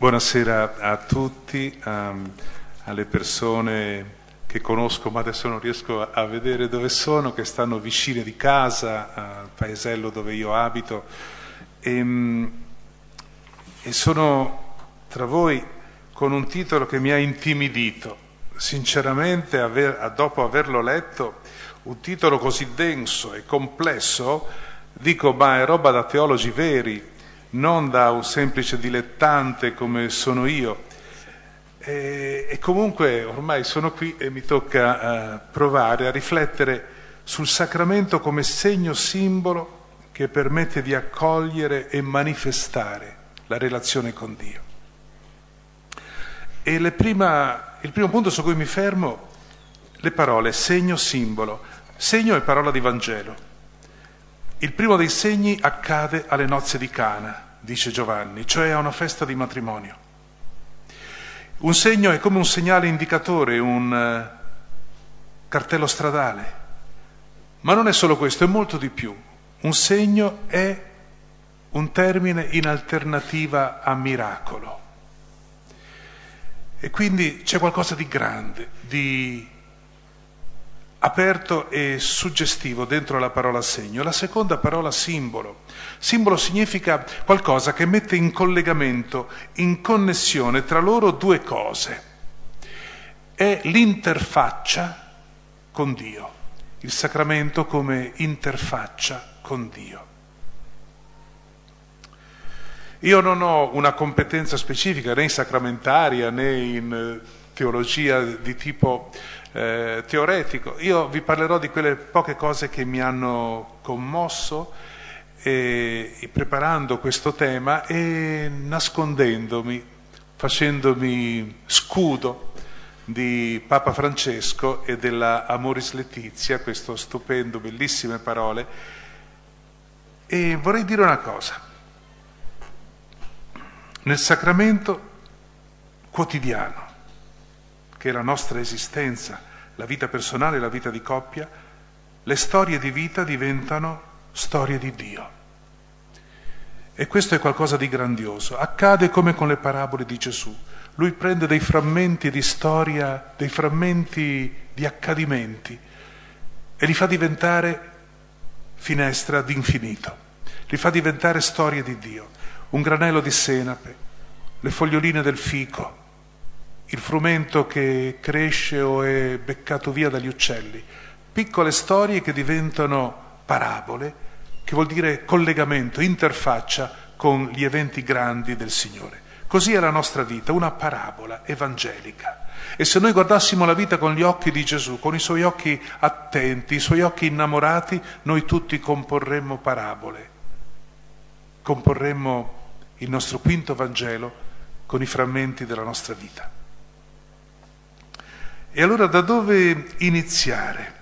Buonasera a tutti, um, alle persone che conosco ma adesso non riesco a vedere dove sono, che stanno vicine di casa, al paesello dove io abito e, um, e sono tra voi con un titolo che mi ha intimidito. Sinceramente, aver, dopo averlo letto, un titolo così denso e complesso, dico ma è roba da teologi veri, non da un semplice dilettante come sono io. E, e comunque ormai sono qui e mi tocca uh, provare a riflettere sul sacramento come segno simbolo che permette di accogliere e manifestare la relazione con Dio. E prima, il primo punto su cui mi fermo, le parole segno, simbolo. Segno è parola di Vangelo. Il primo dei segni accade alle nozze di Cana, dice Giovanni, cioè a una festa di matrimonio. Un segno è come un segnale indicatore, un eh, cartello stradale. Ma non è solo questo, è molto di più. Un segno è un termine in alternativa a miracolo. E quindi c'è qualcosa di grande, di aperto e suggestivo dentro la parola segno. La seconda parola simbolo. Simbolo significa qualcosa che mette in collegamento, in connessione tra loro due cose. È l'interfaccia con Dio, il sacramento come interfaccia con Dio. Io non ho una competenza specifica né in sacramentaria né in eh, teologia di tipo eh, teoretico. Io vi parlerò di quelle poche cose che mi hanno commosso e, e preparando questo tema e nascondendomi, facendomi scudo di Papa Francesco e della Amoris Letizia, questo stupendo, bellissime parole. E vorrei dire una cosa. Nel sacramento quotidiano che è la nostra esistenza, la vita personale, la vita di coppia, le storie di vita diventano storie di Dio. E questo è qualcosa di grandioso. Accade come con le parabole di Gesù. Lui prende dei frammenti di storia, dei frammenti di accadimenti e li fa diventare finestra d'infinito, li fa diventare storie di Dio. Un granello di senape, le foglioline del fico, il frumento che cresce o è beccato via dagli uccelli, piccole storie che diventano parabole, che vuol dire collegamento, interfaccia con gli eventi grandi del Signore. Così è la nostra vita, una parabola evangelica. E se noi guardassimo la vita con gli occhi di Gesù, con i suoi occhi attenti, i suoi occhi innamorati, noi tutti comporremmo parabole, comporremmo il nostro quinto Vangelo con i frammenti della nostra vita. E allora da dove iniziare?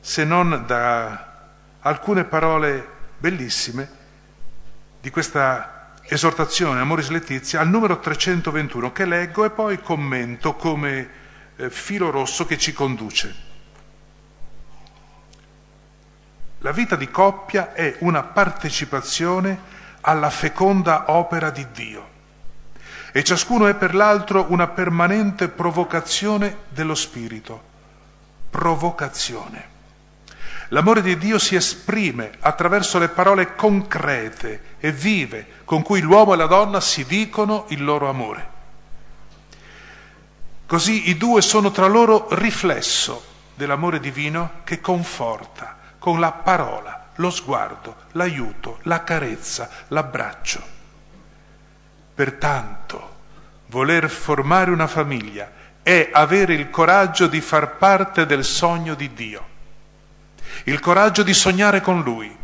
Se non da alcune parole bellissime di questa esortazione Amoris Letizia al numero 321 che leggo e poi commento come eh, filo rosso che ci conduce. La vita di coppia è una partecipazione alla feconda opera di Dio e ciascuno è per l'altro una permanente provocazione dello spirito. Provocazione. L'amore di Dio si esprime attraverso le parole concrete e vive con cui l'uomo e la donna si dicono il loro amore. Così i due sono tra loro riflesso dell'amore divino che conforta con la parola, lo sguardo, l'aiuto, la carezza, l'abbraccio. Pertanto, voler formare una famiglia è avere il coraggio di far parte del sogno di Dio, il coraggio di sognare con Lui,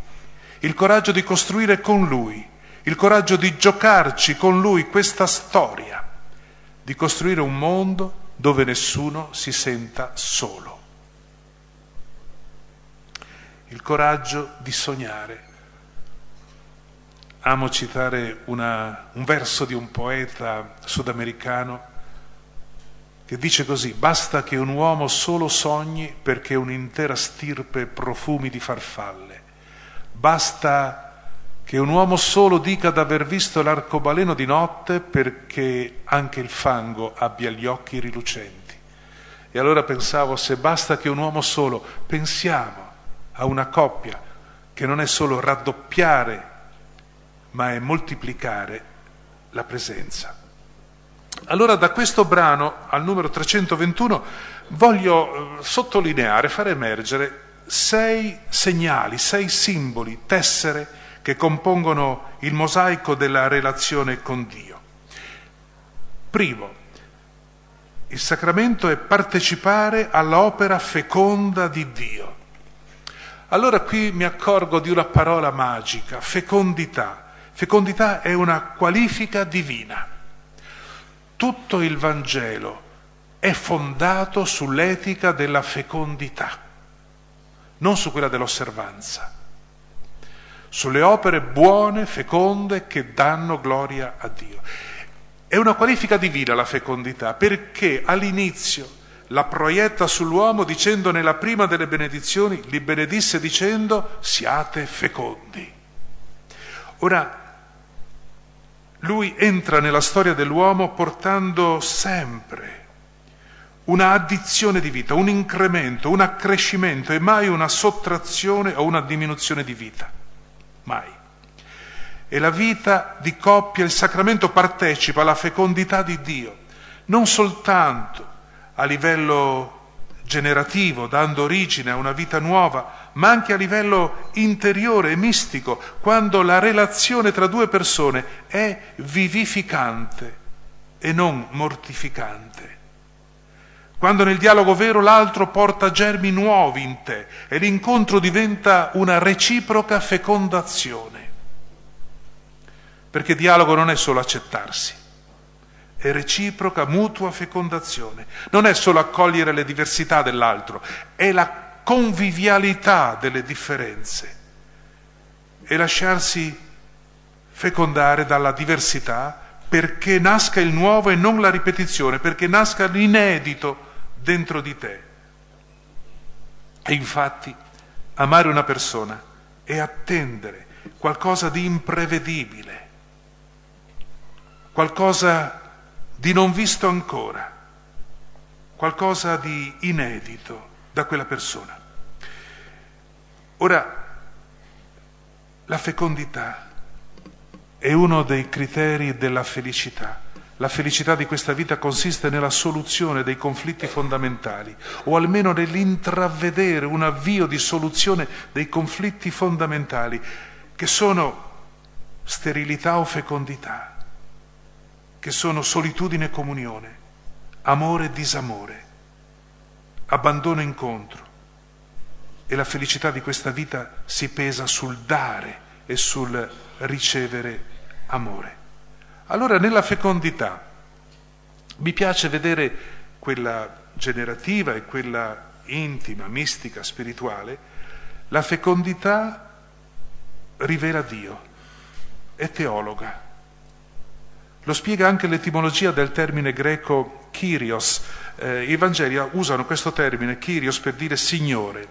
il coraggio di costruire con Lui, il coraggio di giocarci con Lui questa storia, di costruire un mondo dove nessuno si senta solo. Il coraggio di sognare amo citare una, un verso di un poeta sudamericano che dice così, basta che un uomo solo sogni perché un'intera stirpe profumi di farfalle, basta che un uomo solo dica d'aver visto l'arcobaleno di notte perché anche il fango abbia gli occhi rilucenti. E allora pensavo, se basta che un uomo solo, pensiamo a una coppia che non è solo raddoppiare, ma è moltiplicare la presenza. Allora da questo brano al numero 321 voglio eh, sottolineare, far emergere sei segnali, sei simboli, tessere che compongono il mosaico della relazione con Dio. Primo, il sacramento è partecipare all'opera feconda di Dio. Allora qui mi accorgo di una parola magica, fecondità. Fecondità è una qualifica divina. Tutto il Vangelo è fondato sull'etica della fecondità, non su quella dell'osservanza sulle opere buone, feconde, che danno gloria a Dio. È una qualifica divina la fecondità, perché all'inizio la proietta sull'uomo dicendo nella prima delle benedizioni, li benedisse dicendo siate fecondi. Ora, lui entra nella storia dell'uomo portando sempre una addizione di vita, un incremento, un accrescimento e mai una sottrazione o una diminuzione di vita mai. E la vita di coppia, il sacramento partecipa alla fecondità di Dio, non soltanto a livello generativo, dando origine a una vita nuova, ma anche a livello interiore e mistico, quando la relazione tra due persone è vivificante e non mortificante. Quando nel dialogo vero l'altro porta germi nuovi in te e l'incontro diventa una reciproca fecondazione. Perché dialogo non è solo accettarsi, è reciproca, mutua fecondazione. Non è solo accogliere le diversità dell'altro, è la convivialità delle differenze e lasciarsi fecondare dalla diversità perché nasca il nuovo e non la ripetizione, perché nasca l'inedito dentro di te. E infatti amare una persona è attendere qualcosa di imprevedibile, qualcosa di non visto ancora, qualcosa di inedito da quella persona. Ora, la fecondità è uno dei criteri della felicità. La felicità di questa vita consiste nella soluzione dei conflitti fondamentali, o almeno nell'intravedere un avvio di soluzione dei conflitti fondamentali, che sono sterilità o fecondità, che sono solitudine e comunione, amore e disamore, abbandono e incontro. E la felicità di questa vita si pesa sul dare e sul ricevere amore. Allora nella fecondità mi piace vedere quella generativa e quella intima, mistica, spirituale, la fecondità rivela Dio, è teologa. Lo spiega anche l'etimologia del termine greco Kyrios. Eh, I Vangeli usano questo termine Kyrios per dire Signore.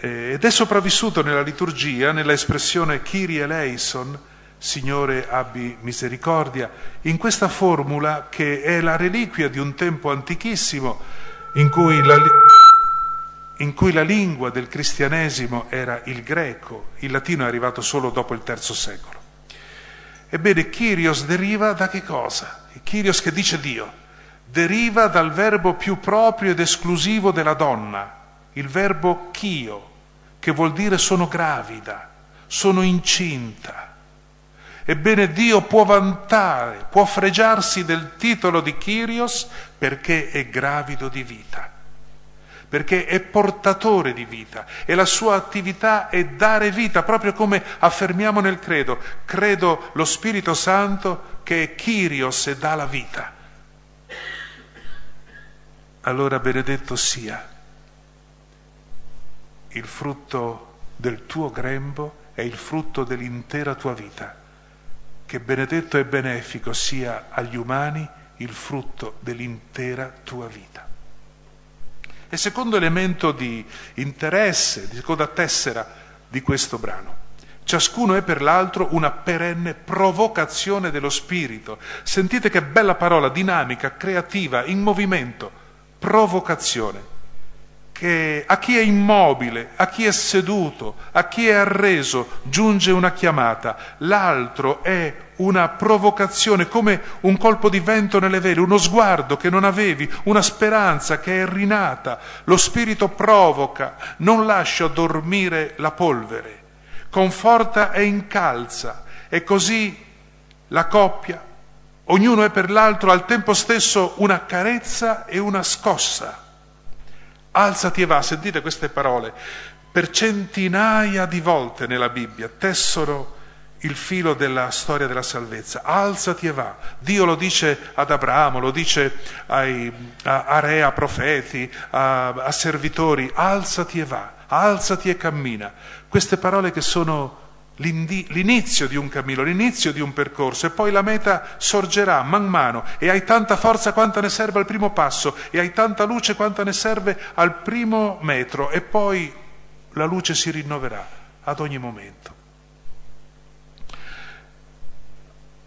Eh, ed è sopravvissuto nella liturgia nella espressione Kyrie eleison, Signore abbi misericordia, in questa formula che è la reliquia di un tempo antichissimo in cui la, in cui la lingua del cristianesimo era il greco, il latino è arrivato solo dopo il terzo secolo. Ebbene, Kyrios deriva da che cosa? Kyrios che dice Dio, deriva dal verbo più proprio ed esclusivo della donna, il verbo chio, che vuol dire sono gravida, sono incinta. Ebbene Dio può vantare, può fregiarsi del titolo di Kyrios perché è gravido di vita, perché è portatore di vita e la sua attività è dare vita, proprio come affermiamo nel credo. Credo lo Spirito Santo che è Kyrios e dà la vita. Allora benedetto sia il frutto del tuo grembo è il frutto dell'intera tua vita che benedetto e benefico sia agli umani il frutto dell'intera tua vita. E secondo elemento di interesse, di seconda tessera di questo brano, Ciascuno è per l'altro una perenne provocazione dello spirito. Sentite che bella parola, dinamica, creativa, in movimento. Provocazione. Che a chi è immobile, a chi è seduto, a chi è arreso, giunge una chiamata. L'altro è una provocazione, come un colpo di vento nelle vele, uno sguardo che non avevi, una speranza che è rinata. Lo spirito provoca, non lascia dormire la polvere conforta e incalza e così la coppia, ognuno è per l'altro al tempo stesso una carezza e una scossa. Alzati e va, sentite queste parole, per centinaia di volte nella Bibbia tessono il filo della storia della salvezza. Alzati e va. Dio lo dice ad Abramo, lo dice ai, a, a re, a profeti, a, a servitori. Alzati e va, alzati e cammina. Queste parole che sono l'inizio di un cammino, l'inizio di un percorso e poi la meta sorgerà man mano e hai tanta forza quanta ne serve al primo passo e hai tanta luce quanta ne serve al primo metro e poi la luce si rinnoverà ad ogni momento.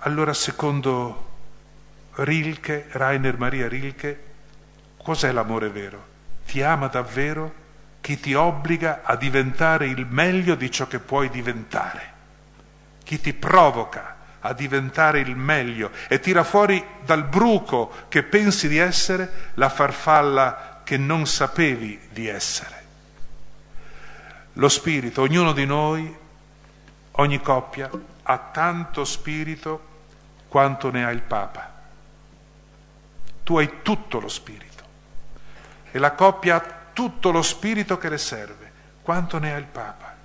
Allora secondo Rilke, Rainer Maria Rilke, cos'è l'amore vero? Ti ama davvero? chi ti obbliga a diventare il meglio di ciò che puoi diventare, chi ti provoca a diventare il meglio e tira fuori dal bruco che pensi di essere la farfalla che non sapevi di essere. Lo spirito, ognuno di noi, ogni coppia, ha tanto spirito quanto ne ha il Papa. Tu hai tutto lo spirito e la coppia ha tutto lo spirito che le serve, quanto ne ha il Papa.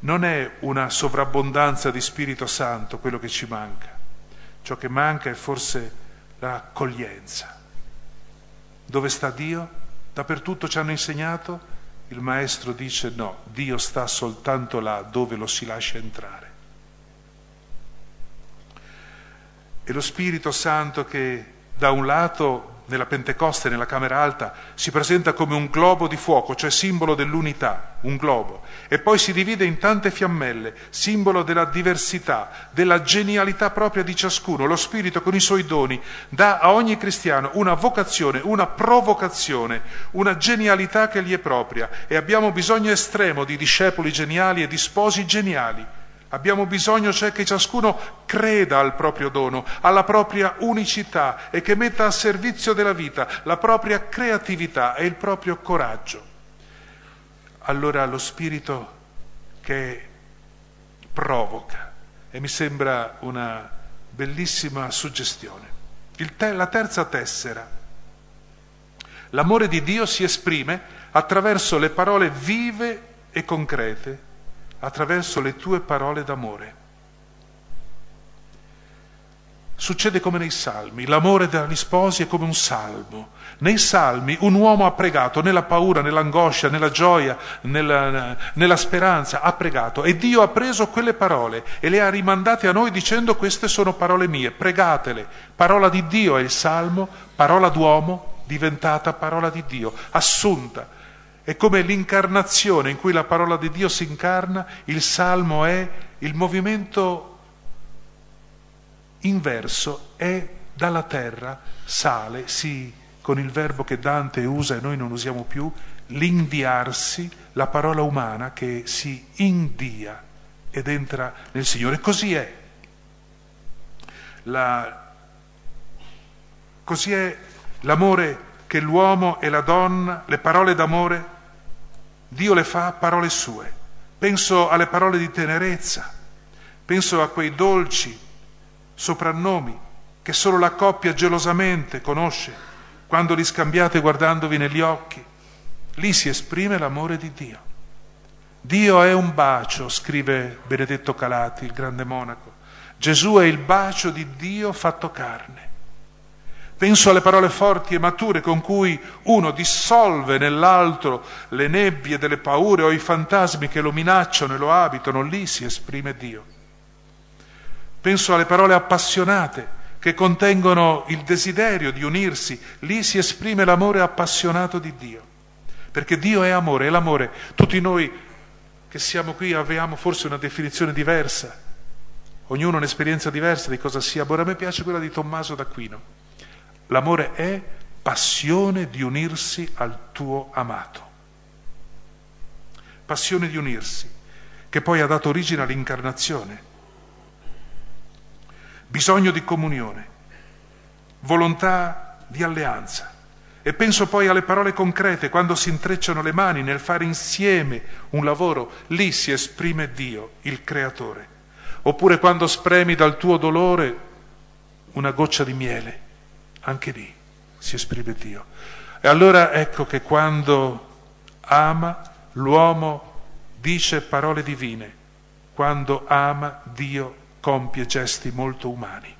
Non è una sovrabbondanza di Spirito Santo quello che ci manca, ciò che manca è forse l'accoglienza. Dove sta Dio? Dappertutto ci hanno insegnato? Il Maestro dice no, Dio sta soltanto là dove lo si lascia entrare. E lo Spirito Santo che da un lato nella Pentecoste, nella Camera Alta, si presenta come un globo di fuoco, cioè simbolo dell'unità, un globo, e poi si divide in tante fiammelle, simbolo della diversità, della genialità propria di ciascuno. Lo Spirito con i suoi doni dà a ogni cristiano una vocazione, una provocazione, una genialità che gli è propria e abbiamo bisogno estremo di discepoli geniali e di sposi geniali Abbiamo bisogno cioè che ciascuno creda al proprio dono, alla propria unicità e che metta a servizio della vita la propria creatività e il proprio coraggio. Allora lo spirito che provoca, e mi sembra una bellissima suggestione. Te- la terza tessera. L'amore di Dio si esprime attraverso le parole vive e concrete attraverso le tue parole d'amore. Succede come nei salmi, l'amore degli sposi è come un salmo. Nei salmi un uomo ha pregato nella paura, nell'angoscia, nella gioia, nella, nella, speranza, ha pregato e Dio ha preso quelle parole e le ha rimandate a noi dicendo queste sono parole mie, pregatele. Parola di Dio è il salmo, parola d'uomo diventata parola di Dio, assunta è come l'incarnazione in cui la parola di Dio si incarna, il salmo è il movimento inverso, è dalla terra, sale, sì, con il verbo che Dante usa e noi non usiamo più, l'indiarsi, la parola umana che si india ed entra nel Signore. Così è. La, così è l'amore che l'uomo e la donna, le parole d'amore Dio le fa parole sue. Penso alle parole di tenerezza, penso a quei dolci soprannomi che solo la coppia gelosamente conosce quando li scambiate guardandovi negli occhi. Lì si esprime l'amore di Dio. Dio è un bacio, scrive Benedetto Calati, il grande monaco. Gesù è il bacio di Dio fatto carne. Penso alle parole forti e mature con cui uno dissolve nell'altro le nebbie delle paure o i fantasmi che lo minacciano e lo abitano, lì si esprime Dio. Penso alle parole appassionate che contengono il desiderio di unirsi, lì si esprime l'amore appassionato di Dio. Perché Dio è amore, e l'amore tutti noi che siamo qui avevamo forse una definizione diversa, ognuno un'esperienza diversa di cosa sia amore. A me piace quella di Tommaso d'Aquino. L'amore è passione di unirsi al tuo amato. Passione di unirsi, che poi ha dato origine all'incarnazione. Bisogno di comunione, volontà di alleanza. E penso poi alle parole concrete, quando si intrecciano le mani nel fare insieme un lavoro, lì si esprime Dio, il Creatore. Oppure quando spremi dal tuo dolore una goccia di miele, anche lì si esprime Dio. E allora ecco che quando ama l'uomo dice parole divine, quando ama Dio compie gesti molto umani.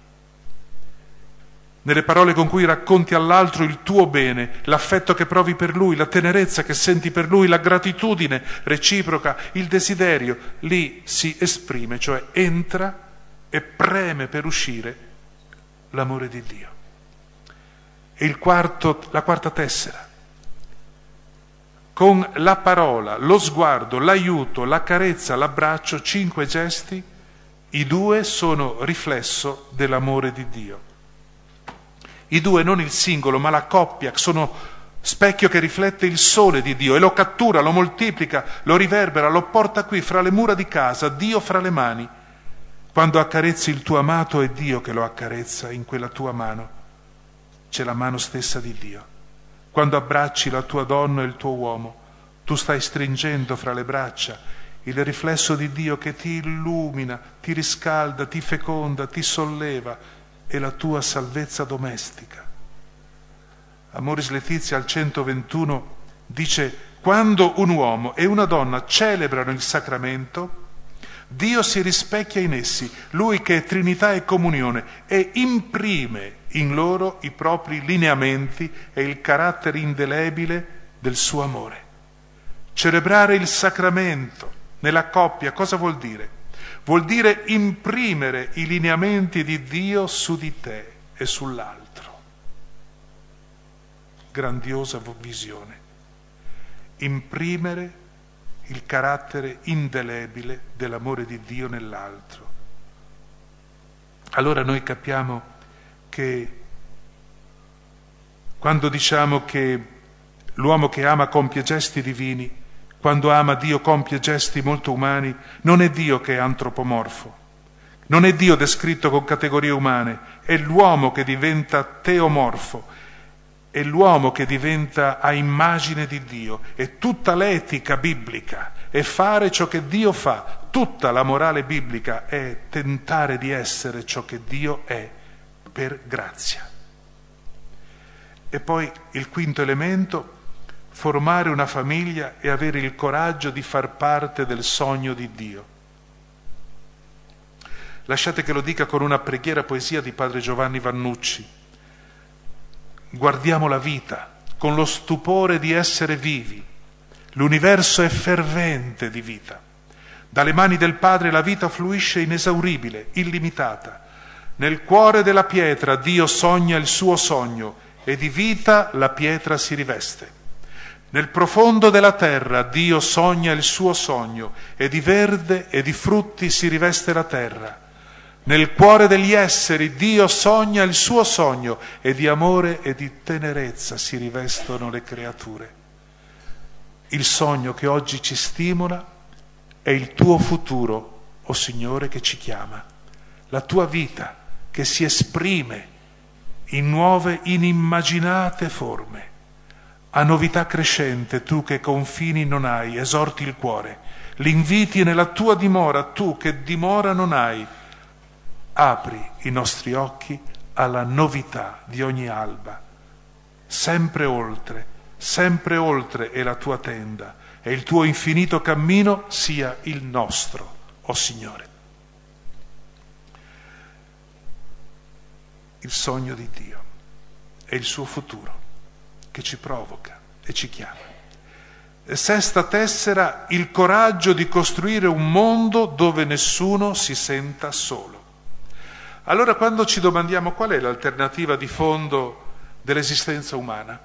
Nelle parole con cui racconti all'altro il tuo bene, l'affetto che provi per lui, la tenerezza che senti per lui, la gratitudine reciproca, il desiderio, lì si esprime, cioè entra e preme per uscire l'amore di Dio. Quarto, la quarta tessera. Con la parola, lo sguardo, l'aiuto, la carezza, l'abbraccio, cinque gesti, i due sono riflesso dell'amore di Dio. I due, non il singolo, ma la coppia, sono specchio che riflette il sole di Dio e lo cattura, lo moltiplica, lo riverbera, lo porta qui fra le mura di casa, Dio fra le mani. Quando accarezzi il tuo amato è Dio che lo accarezza in quella tua mano c'è la mano stessa di Dio. Quando abbracci la tua donna e il tuo uomo, tu stai stringendo fra le braccia il riflesso di Dio che ti illumina, ti riscalda, ti feconda, ti solleva e la tua salvezza domestica. Amoris Letizia al 121 dice quando un uomo e una donna celebrano il sacramento, Dio si rispecchia in essi, Lui che è Trinità e comunione, e imprime in loro i propri lineamenti e il carattere indelebile del suo amore. Celebrare il sacramento nella coppia cosa vuol dire? Vuol dire imprimere i lineamenti di Dio su di te e sull'altro. Grandiosa visione. Imprimere il carattere indelebile dell'amore di Dio nell'altro. Allora noi capiamo che quando diciamo che l'uomo che ama compie gesti divini, quando ama Dio compie gesti molto umani, non è Dio che è antropomorfo, non è Dio descritto con categorie umane, è l'uomo che diventa teomorfo, è l'uomo che diventa a immagine di Dio, è tutta l'etica biblica, è fare ciò che Dio fa, tutta la morale biblica è tentare di essere ciò che Dio è per grazia. E poi il quinto elemento, formare una famiglia e avere il coraggio di far parte del sogno di Dio. Lasciate che lo dica con una preghiera poesia di padre Giovanni Vannucci. Guardiamo la vita con lo stupore di essere vivi. L'universo è fervente di vita. Dalle mani del Padre la vita fluisce inesauribile, illimitata. Nel cuore della pietra Dio sogna il suo sogno e di vita la pietra si riveste. Nel profondo della terra Dio sogna il suo sogno e di verde e di frutti si riveste la terra. Nel cuore degli esseri Dio sogna il suo sogno e di amore e di tenerezza si rivestono le creature. Il sogno che oggi ci stimola è il tuo futuro, o oh Signore, che ci chiama, la tua vita che si esprime in nuove inimmaginate forme. A novità crescente tu che confini non hai, esorti il cuore, l'inviti nella tua dimora, tu che dimora non hai. Apri i nostri occhi alla novità di ogni alba. Sempre oltre, sempre oltre è la tua tenda e il tuo infinito cammino sia il nostro, o oh Signore. Il sogno di Dio e il suo futuro che ci provoca e ci chiama. Sesta tessera, il coraggio di costruire un mondo dove nessuno si senta solo. Allora quando ci domandiamo qual è l'alternativa di fondo dell'esistenza umana,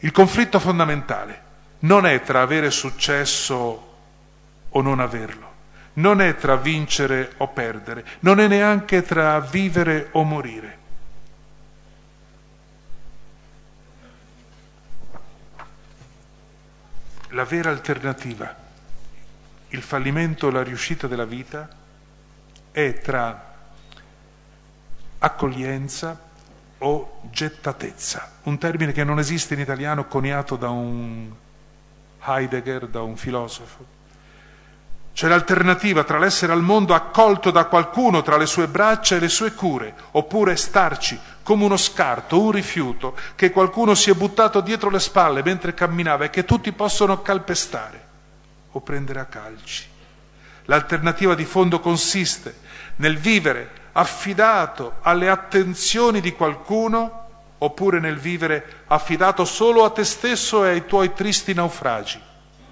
il conflitto fondamentale non è tra avere successo o non averlo. Non è tra vincere o perdere, non è neanche tra vivere o morire. La vera alternativa, il fallimento o la riuscita della vita, è tra accoglienza o gettatezza, un termine che non esiste in italiano coniato da un Heidegger, da un filosofo. C'è l'alternativa tra l'essere al mondo accolto da qualcuno tra le sue braccia e le sue cure, oppure starci come uno scarto, un rifiuto che qualcuno si è buttato dietro le spalle mentre camminava e che tutti possono calpestare o prendere a calci. L'alternativa di fondo consiste nel vivere affidato alle attenzioni di qualcuno oppure nel vivere affidato solo a te stesso e ai tuoi tristi naufragi,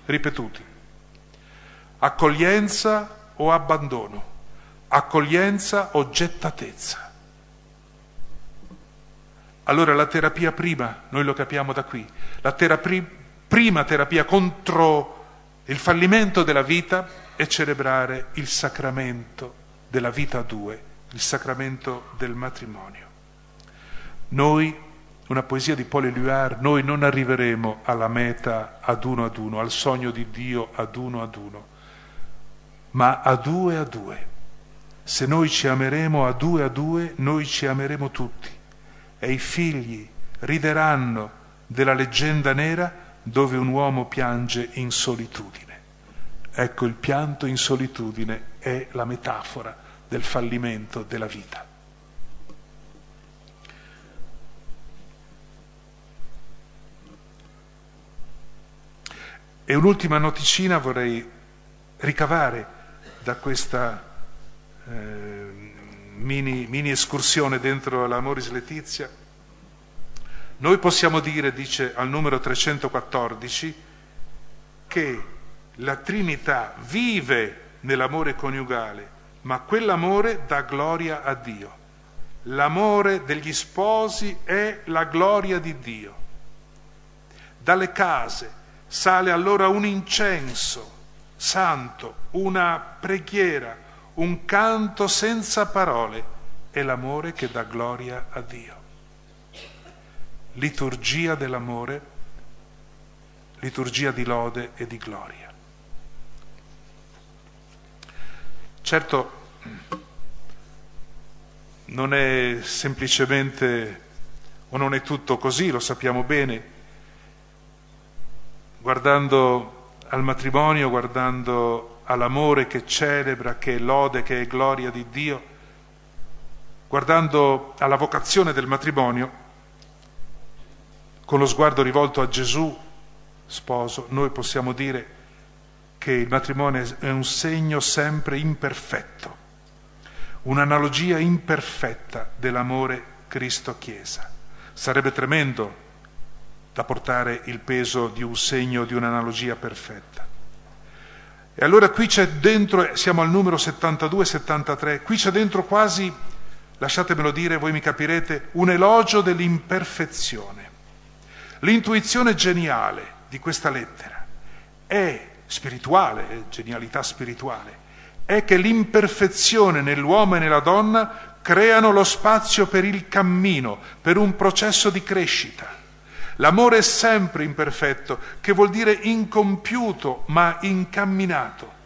ripetuti. Accoglienza o abbandono, accoglienza o gettatezza. Allora la terapia prima, noi lo capiamo da qui, la terapia, prima terapia contro il fallimento della vita è celebrare il sacramento della vita a due il sacramento del matrimonio. Noi, una poesia di Paul Éluard, noi non arriveremo alla meta ad uno ad uno, al sogno di Dio ad uno ad uno, ma a due a due. Se noi ci ameremo a due a due, noi ci ameremo tutti e i figli rideranno della leggenda nera dove un uomo piange in solitudine. Ecco, il pianto in solitudine è la metafora del fallimento della vita. E un'ultima noticina vorrei ricavare da questa eh, mini, mini escursione dentro l'Amoris Letizia. Noi possiamo dire, dice al numero 314, che la Trinità vive nell'amore coniugale ma quell'amore dà gloria a Dio. L'amore degli sposi è la gloria di Dio. Dalle case sale allora un incenso santo, una preghiera, un canto senza parole. È l'amore che dà gloria a Dio. Liturgia dell'amore, liturgia di lode e di gloria. Certo, non è semplicemente o non è tutto così, lo sappiamo bene. Guardando al matrimonio, guardando all'amore che celebra, che lode, che è gloria di Dio, guardando alla vocazione del matrimonio, con lo sguardo rivolto a Gesù, sposo, noi possiamo dire che il matrimonio è un segno sempre imperfetto, un'analogia imperfetta dell'amore Cristo-Chiesa. Sarebbe tremendo da portare il peso di un segno, di un'analogia perfetta. E allora qui c'è dentro, siamo al numero 72-73, qui c'è dentro quasi, lasciatemelo dire, voi mi capirete, un elogio dell'imperfezione. L'intuizione geniale di questa lettera è spirituale, genialità spirituale, è che l'imperfezione nell'uomo e nella donna creano lo spazio per il cammino, per un processo di crescita. L'amore è sempre imperfetto, che vuol dire incompiuto ma incamminato.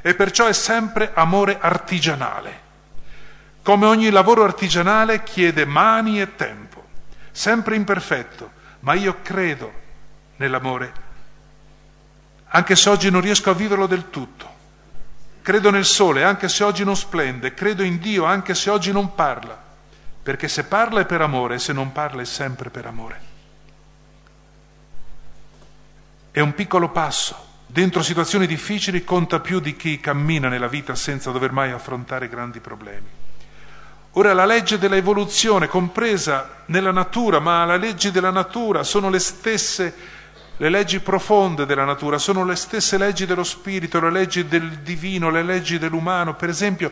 E perciò è sempre amore artigianale. Come ogni lavoro artigianale chiede mani e tempo, sempre imperfetto, ma io credo nell'amore anche se oggi non riesco a viverlo del tutto. Credo nel sole, anche se oggi non splende, credo in Dio, anche se oggi non parla, perché se parla è per amore, se non parla è sempre per amore. È un piccolo passo, dentro situazioni difficili conta più di chi cammina nella vita senza dover mai affrontare grandi problemi. Ora la legge dell'evoluzione compresa nella natura, ma le leggi della natura sono le stesse le leggi profonde della natura sono le stesse leggi dello spirito, le leggi del divino, le leggi dell'umano. Per esempio,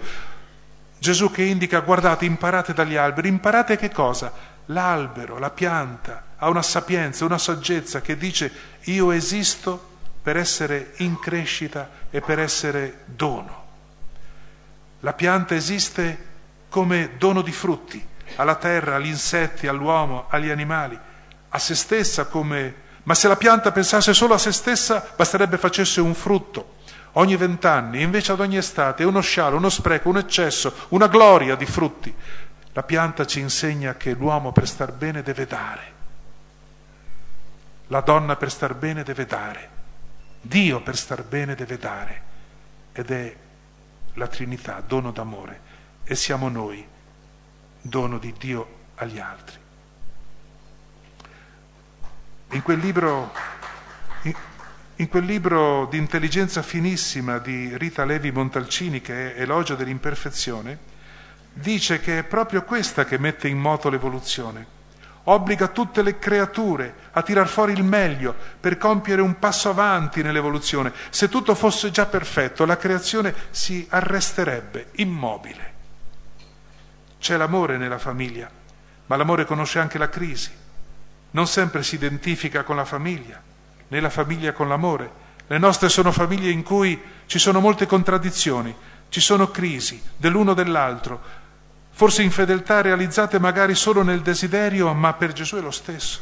Gesù che indica, guardate, imparate dagli alberi, imparate che cosa? L'albero, la pianta, ha una sapienza, una saggezza che dice io esisto per essere in crescita e per essere dono. La pianta esiste come dono di frutti alla terra, agli insetti, all'uomo, agli animali, a se stessa come... Ma se la pianta pensasse solo a se stessa, basterebbe facesse un frutto ogni vent'anni, invece ad ogni estate, uno scialo, uno spreco, un eccesso, una gloria di frutti. La pianta ci insegna che l'uomo per star bene deve dare, la donna per star bene deve dare, Dio per star bene deve dare ed è la Trinità, dono d'amore e siamo noi, dono di Dio agli altri. In quel libro, in quel libro di intelligenza finissima di Rita Levi Montalcini, che è Elogio dell'imperfezione, dice che è proprio questa che mette in moto l'evoluzione. Obbliga tutte le creature a tirar fuori il meglio per compiere un passo avanti nell'evoluzione. Se tutto fosse già perfetto, la creazione si arresterebbe, immobile. C'è l'amore nella famiglia, ma l'amore conosce anche la crisi. Non sempre si identifica con la famiglia, né la famiglia con l'amore. Le nostre sono famiglie in cui ci sono molte contraddizioni, ci sono crisi dell'uno o dell'altro, forse infedeltà realizzate magari solo nel desiderio, ma per Gesù è lo stesso.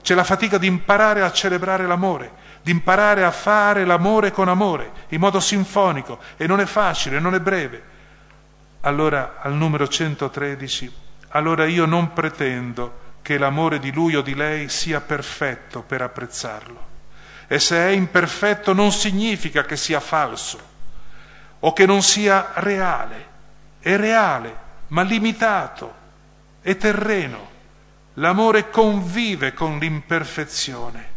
C'è la fatica di imparare a celebrare l'amore, di imparare a fare l'amore con amore, in modo sinfonico, e non è facile, non è breve. Allora, al numero 113, allora io non pretendo che l'amore di lui o di lei sia perfetto per apprezzarlo. E se è imperfetto non significa che sia falso o che non sia reale. È reale, ma limitato, è terreno. L'amore convive con l'imperfezione,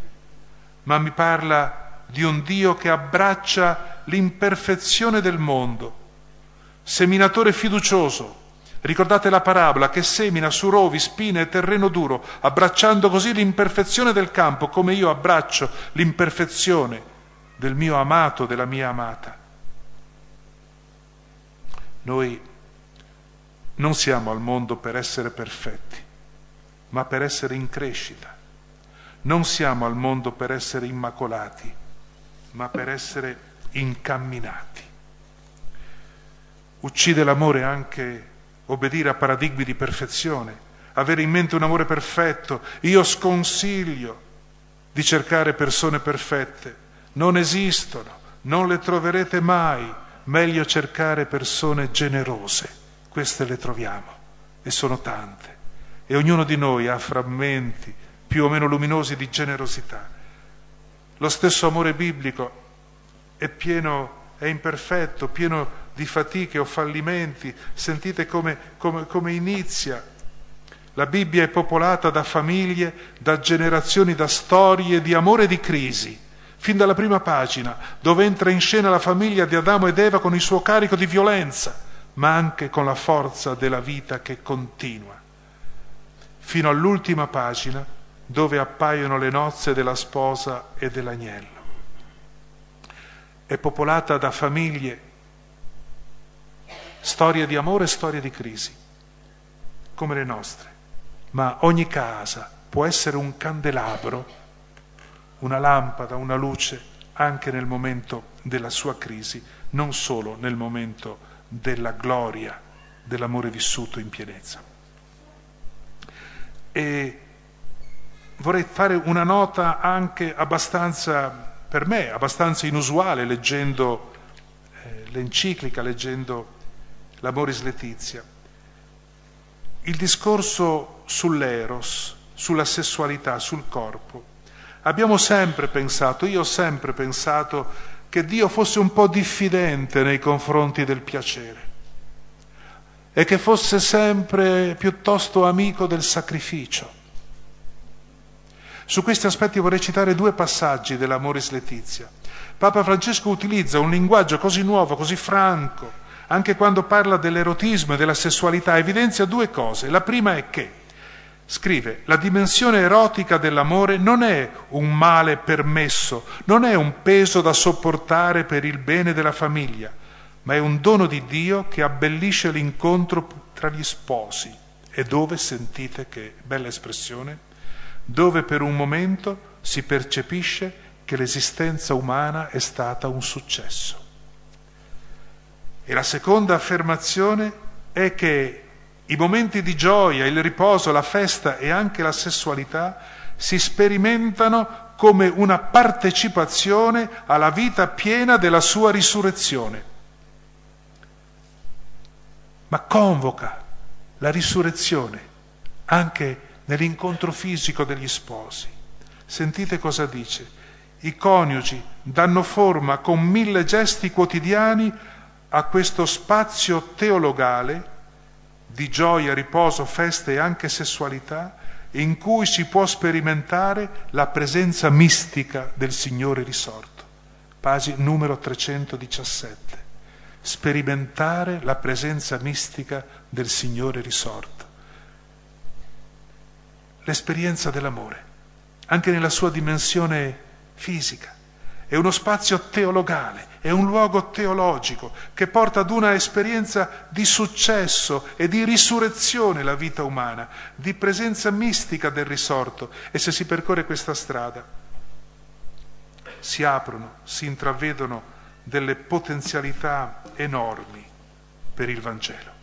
ma mi parla di un Dio che abbraccia l'imperfezione del mondo. Seminatore fiducioso, ricordate la parabola che semina su rovi, spine e terreno duro, abbracciando così l'imperfezione del campo come io abbraccio l'imperfezione del mio amato, della mia amata. Noi non siamo al mondo per essere perfetti, ma per essere in crescita. Non siamo al mondo per essere immacolati, ma per essere incamminati. Uccide l'amore anche obbedire a paradigmi di perfezione, avere in mente un amore perfetto. Io sconsiglio di cercare persone perfette. Non esistono, non le troverete mai. Meglio cercare persone generose queste le troviamo e sono tante e ognuno di noi ha frammenti più o meno luminosi di generosità. Lo stesso amore biblico è pieno, è imperfetto, pieno di fatiche o fallimenti. Sentite come, come, come inizia. La Bibbia è popolata da famiglie, da generazioni, da storie di amore e di crisi fin dalla prima pagina, dove entra in scena la famiglia di Adamo ed Eva con il suo carico di violenza, ma anche con la forza della vita che continua, fino all'ultima pagina dove appaiono le nozze della sposa e dell'agnello. È popolata da famiglie, storie di amore e storie di crisi, come le nostre, ma ogni casa può essere un candelabro, una lampada, una luce anche nel momento della sua crisi, non solo nel momento della gloria dell'amore vissuto in pienezza. E vorrei fare una nota anche abbastanza, per me, abbastanza inusuale leggendo eh, l'enciclica, leggendo l'Amoris Letizia. Il discorso sull'eros, sulla sessualità, sul corpo. Abbiamo sempre pensato, io ho sempre pensato che Dio fosse un po' diffidente nei confronti del piacere e che fosse sempre piuttosto amico del sacrificio. Su questi aspetti vorrei citare due passaggi dell'Amoris Letizia. Papa Francesco utilizza un linguaggio così nuovo, così franco, anche quando parla dell'erotismo e della sessualità, evidenzia due cose. La prima è che Scrive, la dimensione erotica dell'amore non è un male permesso, non è un peso da sopportare per il bene della famiglia, ma è un dono di Dio che abbellisce l'incontro tra gli sposi. E dove, sentite che bella espressione, dove per un momento si percepisce che l'esistenza umana è stata un successo. E la seconda affermazione è che i momenti di gioia, il riposo, la festa e anche la sessualità si sperimentano come una partecipazione alla vita piena della sua risurrezione. Ma convoca la risurrezione anche nell'incontro fisico degli sposi. Sentite cosa dice. I coniugi danno forma con mille gesti quotidiani a questo spazio teologale di gioia, riposo, feste e anche sessualità in cui si può sperimentare la presenza mistica del Signore risorto. Pagina numero 317. Sperimentare la presenza mistica del Signore risorto. L'esperienza dell'amore, anche nella sua dimensione fisica. È uno spazio teologale, è un luogo teologico che porta ad una esperienza di successo e di risurrezione la vita umana, di presenza mistica del risorto. E se si percorre questa strada si aprono, si intravedono delle potenzialità enormi per il Vangelo.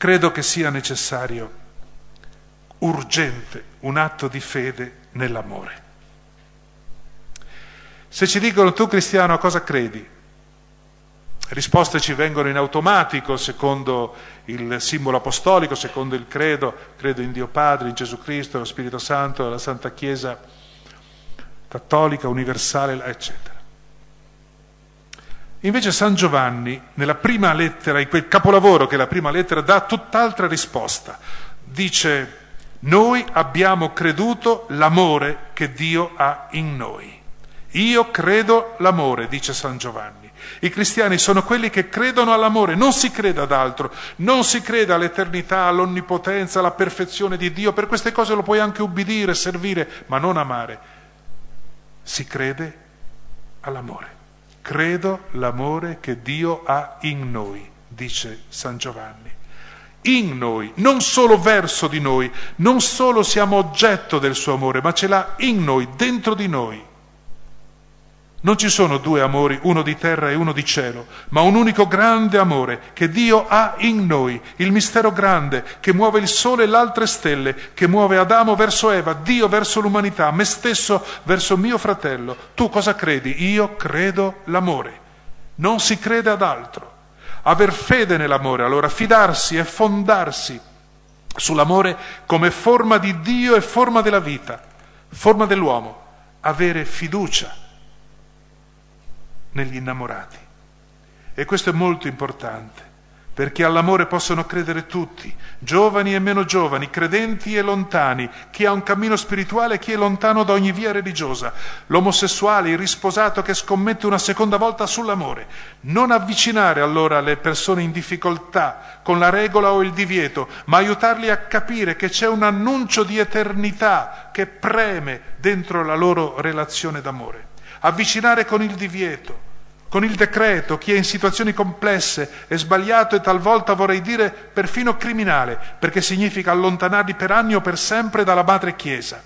Credo che sia necessario, urgente, un atto di fede nell'amore. Se ci dicono tu cristiano a cosa credi? Risposte ci vengono in automatico secondo il simbolo apostolico, secondo il credo, credo in Dio Padre, in Gesù Cristo, nello Spirito Santo, nella Santa Chiesa cattolica, universale, eccetera. Invece San Giovanni, nella prima lettera, in quel capolavoro che è la prima lettera, dà tutt'altra risposta. Dice noi abbiamo creduto l'amore che Dio ha in noi. Io credo l'amore, dice San Giovanni. I cristiani sono quelli che credono all'amore, non si crede ad altro, non si crede all'eternità, all'onnipotenza, alla perfezione di Dio. Per queste cose lo puoi anche ubbidire, servire, ma non amare. Si crede all'amore. Credo l'amore che Dio ha in noi, dice San Giovanni in noi, non solo verso di noi, non solo siamo oggetto del suo amore, ma ce l'ha in noi, dentro di noi. Non ci sono due amori, uno di terra e uno di cielo, ma un unico grande amore che Dio ha in noi, il mistero grande che muove il sole e le altre stelle, che muove Adamo verso Eva, Dio verso l'umanità, me stesso verso mio fratello. Tu cosa credi? Io credo l'amore. Non si crede ad altro aver fede nell'amore, allora fidarsi e fondarsi sull'amore come forma di Dio e forma della vita, forma dell'uomo, avere fiducia negli innamorati. E questo è molto importante perché all'amore possono credere tutti, giovani e meno giovani, credenti e lontani, chi ha un cammino spirituale e chi è lontano da ogni via religiosa, l'omosessuale, il risposato che scommette una seconda volta sull'amore. Non avvicinare allora le persone in difficoltà con la regola o il divieto, ma aiutarli a capire che c'è un annuncio di eternità che preme dentro la loro relazione d'amore. Avvicinare con il divieto con il decreto, chi è in situazioni complesse è sbagliato e talvolta vorrei dire perfino criminale, perché significa allontanarli per anni o per sempre dalla madre Chiesa.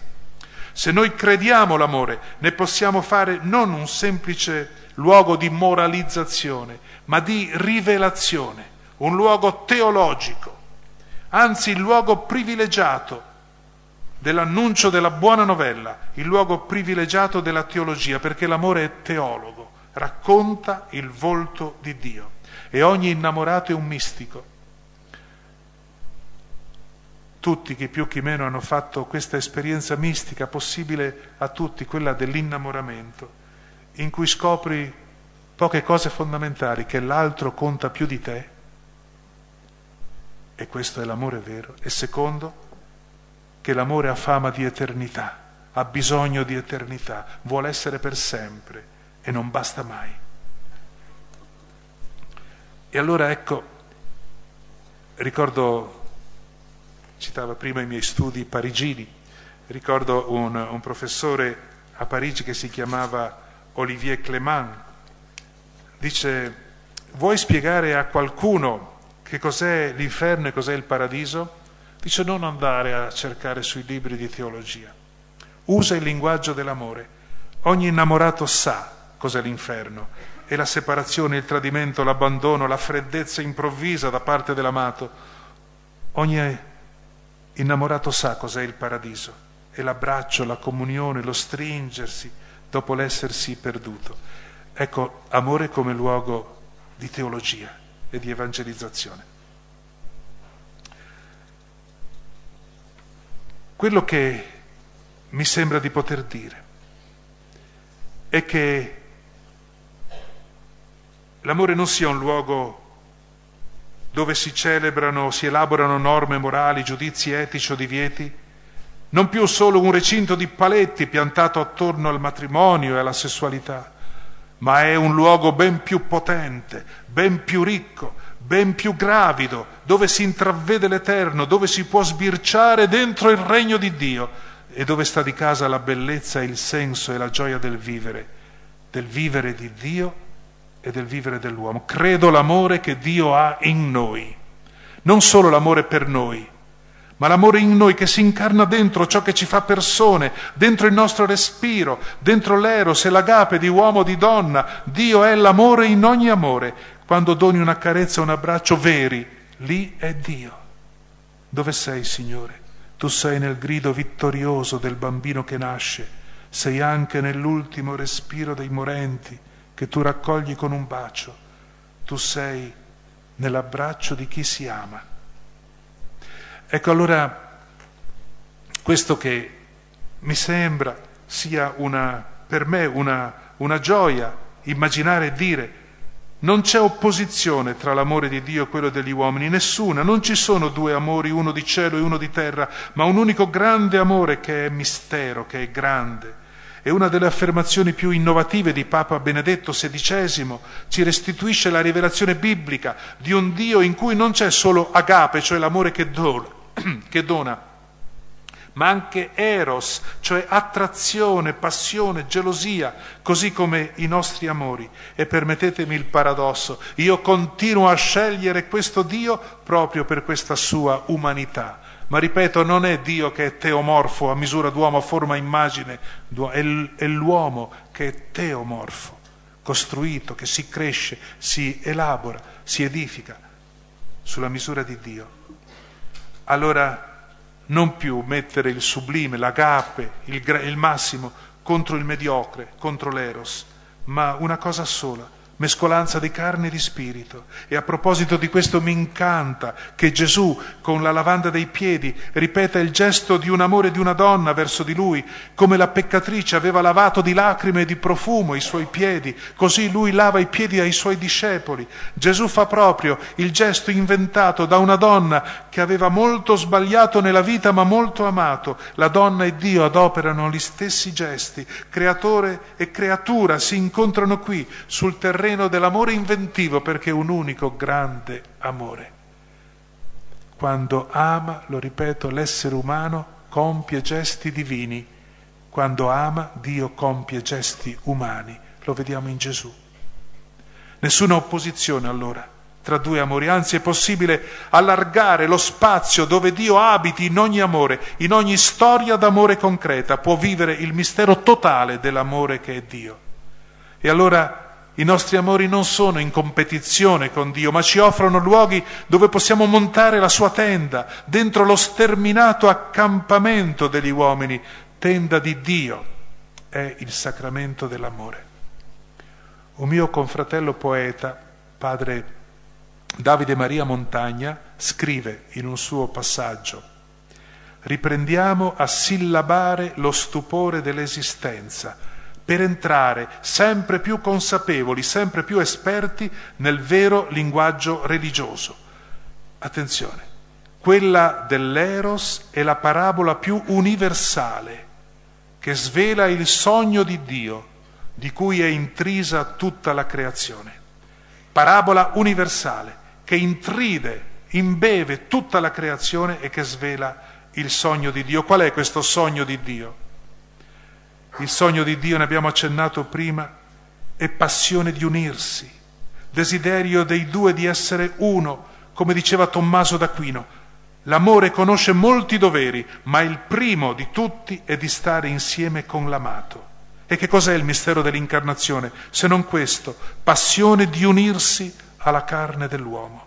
Se noi crediamo l'amore, ne possiamo fare non un semplice luogo di moralizzazione, ma di rivelazione, un luogo teologico, anzi il luogo privilegiato dell'annuncio della buona novella, il luogo privilegiato della teologia, perché l'amore è teologo racconta il volto di Dio e ogni innamorato è un mistico. Tutti, chi più chi meno, hanno fatto questa esperienza mistica possibile a tutti, quella dell'innamoramento, in cui scopri poche cose fondamentali, che l'altro conta più di te, e questo è l'amore vero, e secondo, che l'amore ha fama di eternità, ha bisogno di eternità, vuole essere per sempre e non basta mai. E allora ecco, ricordo, citava prima i miei studi parigini, ricordo un, un professore a Parigi che si chiamava Olivier Clément, dice, vuoi spiegare a qualcuno che cos'è l'inferno e cos'è il paradiso? Dice non andare a cercare sui libri di teologia. Usa il linguaggio dell'amore. Ogni innamorato sa cos'è l'inferno e la separazione, il tradimento, l'abbandono, la freddezza improvvisa da parte dell'amato. Ogni innamorato sa cos'è il paradiso e l'abbraccio, la comunione, lo stringersi dopo l'essersi perduto. Ecco, amore come luogo di teologia e di evangelizzazione. Quello che mi sembra di poter dire è che l'amore non sia un luogo dove si celebrano, si elaborano norme morali, giudizi etici o divieti, non più solo un recinto di paletti piantato attorno al matrimonio e alla sessualità, ma è un luogo ben più potente, ben più ricco, ben più gravido, dove si intravede l'Eterno, dove si può sbirciare dentro il regno di Dio e dove sta di casa la bellezza, il senso e la gioia del vivere, del vivere di Dio e del vivere dell'uomo. Credo l'amore che Dio ha in noi, non solo l'amore per noi, ma l'amore in noi che si incarna dentro ciò che ci fa persone, dentro il nostro respiro, dentro l'eros e l'agape di uomo o di donna. Dio è l'amore in ogni amore. Quando doni una carezza, un abbraccio veri, lì è Dio. Dove sei, Signore? Tu sei nel grido vittorioso del bambino che nasce, sei anche nell'ultimo respiro dei morenti che tu raccogli con un bacio. Tu sei nell'abbraccio di chi si ama. Ecco allora questo che mi sembra sia una, per me una, una gioia immaginare e dire non c'è opposizione tra l'amore di Dio e quello degli uomini, nessuna. Non ci sono due amori, uno di cielo e uno di terra, ma un unico grande amore che è mistero, che è grande. E una delle affermazioni più innovative di Papa Benedetto XVI ci restituisce la rivelazione biblica di un Dio in cui non c'è solo agape, cioè l'amore che dona, che dona ma anche eros, cioè attrazione, passione, gelosia, così come i nostri amori. E permettetemi il paradosso, io continuo a scegliere questo Dio proprio per questa sua umanità. Ma ripeto, non è Dio che è teomorfo a misura d'uomo, a forma immagine, è l'uomo che è teomorfo, costruito, che si cresce, si elabora, si edifica sulla misura di Dio. Allora non più mettere il sublime, l'agape, il, il massimo contro il mediocre, contro l'eros, ma una cosa sola, mescolanza di carne e di spirito. E a proposito di questo mi incanta che Gesù, con la lavanda dei piedi, ripeta il gesto di un amore di una donna verso di lui, come la peccatrice aveva lavato di lacrime e di profumo i suoi piedi, così lui lava i piedi ai suoi discepoli. Gesù fa proprio il gesto inventato da una donna che aveva molto sbagliato nella vita ma molto amato. La donna e Dio adoperano gli stessi gesti. Creatore e creatura si incontrano qui sul terreno terreno dell'amore inventivo perché è un unico grande amore. Quando ama, lo ripeto, l'essere umano compie gesti divini, quando ama Dio compie gesti umani, lo vediamo in Gesù. Nessuna opposizione allora tra due amori, anzi è possibile allargare lo spazio dove Dio abiti in ogni amore, in ogni storia d'amore concreta, può vivere il mistero totale dell'amore che è Dio. E allora i nostri amori non sono in competizione con Dio, ma ci offrono luoghi dove possiamo montare la sua tenda, dentro lo sterminato accampamento degli uomini, tenda di Dio. È il sacramento dell'amore. Un mio confratello poeta, padre Davide Maria Montagna, scrive in un suo passaggio, riprendiamo a sillabare lo stupore dell'esistenza, per entrare sempre più consapevoli, sempre più esperti nel vero linguaggio religioso. Attenzione, quella dell'Eros è la parabola più universale che svela il sogno di Dio di cui è intrisa tutta la creazione. Parabola universale che intride, imbeve tutta la creazione e che svela il sogno di Dio. Qual è questo sogno di Dio? Il sogno di Dio, ne abbiamo accennato prima, è passione di unirsi, desiderio dei due di essere uno, come diceva Tommaso d'Aquino. L'amore conosce molti doveri, ma il primo di tutti è di stare insieme con l'amato. E che cos'è il mistero dell'incarnazione? Se non questo, passione di unirsi alla carne dell'uomo.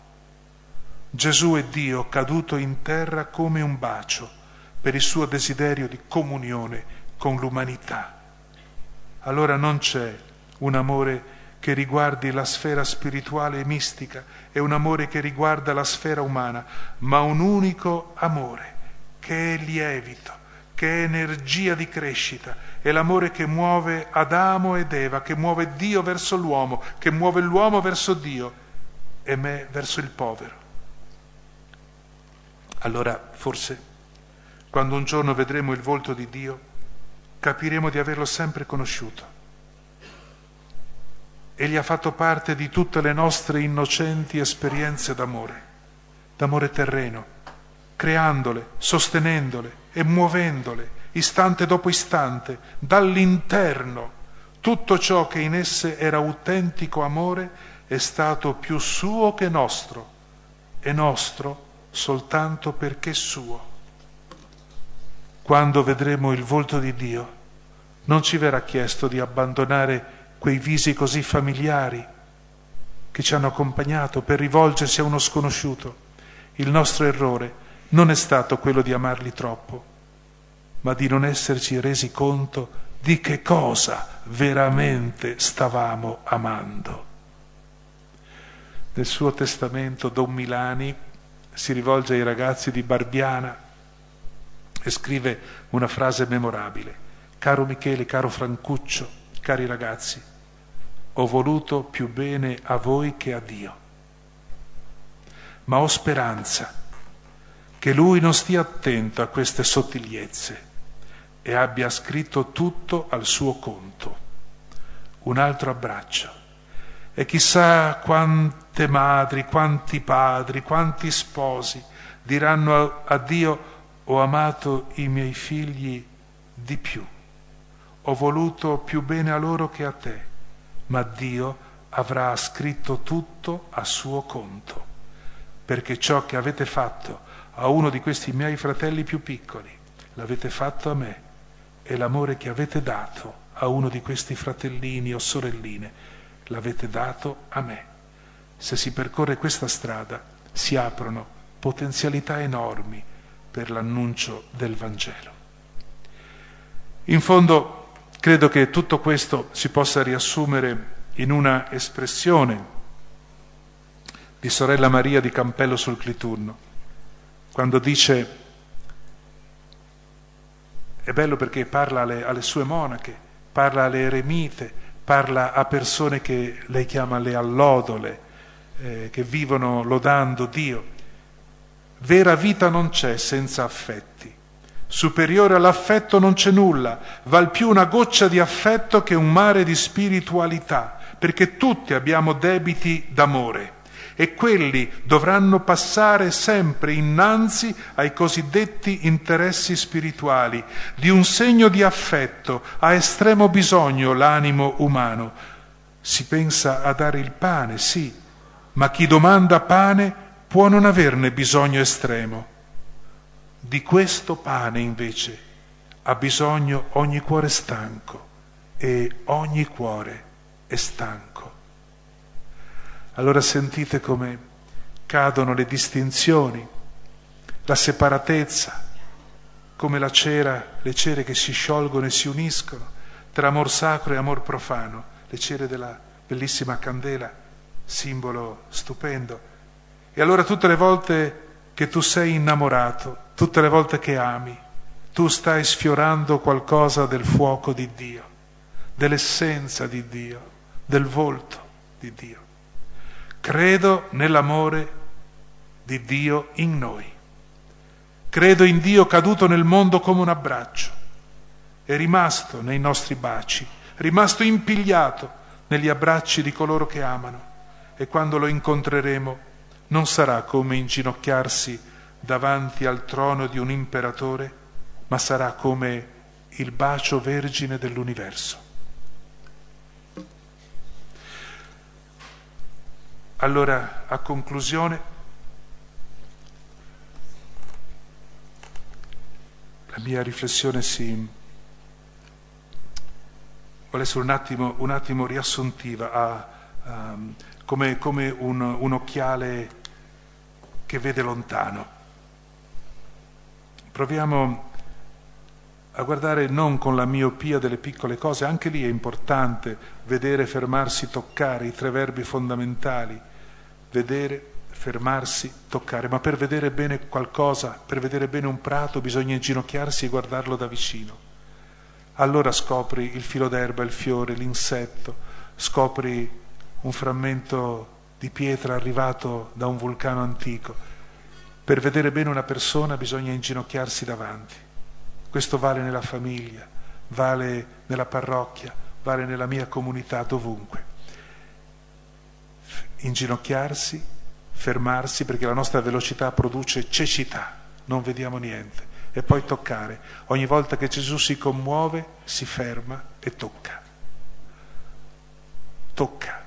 Gesù è Dio caduto in terra come un bacio per il suo desiderio di comunione con l'umanità. Allora non c'è un amore che riguardi la sfera spirituale e mistica e un amore che riguarda la sfera umana, ma un unico amore che è lievito, che è energia di crescita, è l'amore che muove Adamo ed Eva, che muove Dio verso l'uomo, che muove l'uomo verso Dio e me verso il povero. Allora forse quando un giorno vedremo il volto di Dio, capiremo di averlo sempre conosciuto Egli ha fatto parte di tutte le nostre innocenti esperienze d'amore, d'amore terreno, creandole, sostenendole e muovendole, istante dopo istante, dall'interno. Tutto ciò che in esse era autentico amore è stato più suo che nostro, e nostro soltanto perché suo. Quando vedremo il volto di Dio, non ci verrà chiesto di abbandonare quei visi così familiari che ci hanno accompagnato per rivolgersi a uno sconosciuto. Il nostro errore non è stato quello di amarli troppo, ma di non esserci resi conto di che cosa veramente stavamo amando. Nel suo testamento Don Milani si rivolge ai ragazzi di Barbiana e scrive una frase memorabile. Caro Michele, caro Francuccio, cari ragazzi, ho voluto più bene a voi che a Dio, ma ho speranza che Lui non stia attento a queste sottigliezze e abbia scritto tutto al suo conto. Un altro abbraccio. E chissà quante madri, quanti padri, quanti sposi diranno a Dio ho amato i miei figli di più ho voluto più bene a loro che a te, ma Dio avrà scritto tutto a suo conto, perché ciò che avete fatto a uno di questi miei fratelli più piccoli, l'avete fatto a me, e l'amore che avete dato a uno di questi fratellini o sorelline, l'avete dato a me. Se si percorre questa strada, si aprono potenzialità enormi per l'annuncio del Vangelo. In fondo, Credo che tutto questo si possa riassumere in una espressione di sorella Maria di Campello sul Cliturno, quando dice, è bello perché parla alle, alle sue monache, parla alle eremite, parla a persone che lei chiama le allodole, eh, che vivono lodando Dio. Vera vita non c'è senza affetti. Superiore all'affetto non c'è nulla, val più una goccia di affetto che un mare di spiritualità, perché tutti abbiamo debiti d'amore e quelli dovranno passare sempre innanzi ai cosiddetti interessi spirituali. Di un segno di affetto ha estremo bisogno l'animo umano. Si pensa a dare il pane, sì, ma chi domanda pane può non averne bisogno estremo. Di questo pane invece ha bisogno ogni cuore stanco e ogni cuore è stanco. Allora sentite come cadono le distinzioni, la separatezza, come la cera, le cere che si sciolgono e si uniscono tra amor sacro e amor profano, le cere della bellissima candela, simbolo stupendo. E allora tutte le volte che tu sei innamorato, tutte le volte che ami, tu stai sfiorando qualcosa del fuoco di Dio, dell'essenza di Dio, del volto di Dio. Credo nell'amore di Dio in noi. Credo in Dio caduto nel mondo come un abbraccio. È rimasto nei nostri baci, rimasto impigliato negli abbracci di coloro che amano. E quando lo incontreremo non sarà come inginocchiarsi davanti al trono di un imperatore, ma sarà come il bacio vergine dell'universo. Allora, a conclusione, la mia riflessione si vuole essere un attimo, un attimo riassuntiva, a, a, come, come un, un occhiale che vede lontano. Proviamo a guardare non con la miopia delle piccole cose, anche lì è importante vedere, fermarsi, toccare, i tre verbi fondamentali, vedere, fermarsi, toccare, ma per vedere bene qualcosa, per vedere bene un prato bisogna inginocchiarsi e guardarlo da vicino. Allora scopri il filo d'erba, il fiore, l'insetto, scopri un frammento di pietra arrivato da un vulcano antico. Per vedere bene una persona bisogna inginocchiarsi davanti. Questo vale nella famiglia, vale nella parrocchia, vale nella mia comunità, dovunque. Inginocchiarsi, fermarsi perché la nostra velocità produce cecità, non vediamo niente, e poi toccare. Ogni volta che Gesù si commuove, si ferma e tocca. Tocca